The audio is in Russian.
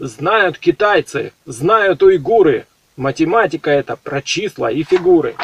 Знают китайцы, знают уйгуры. Математика это про числа и фигуры.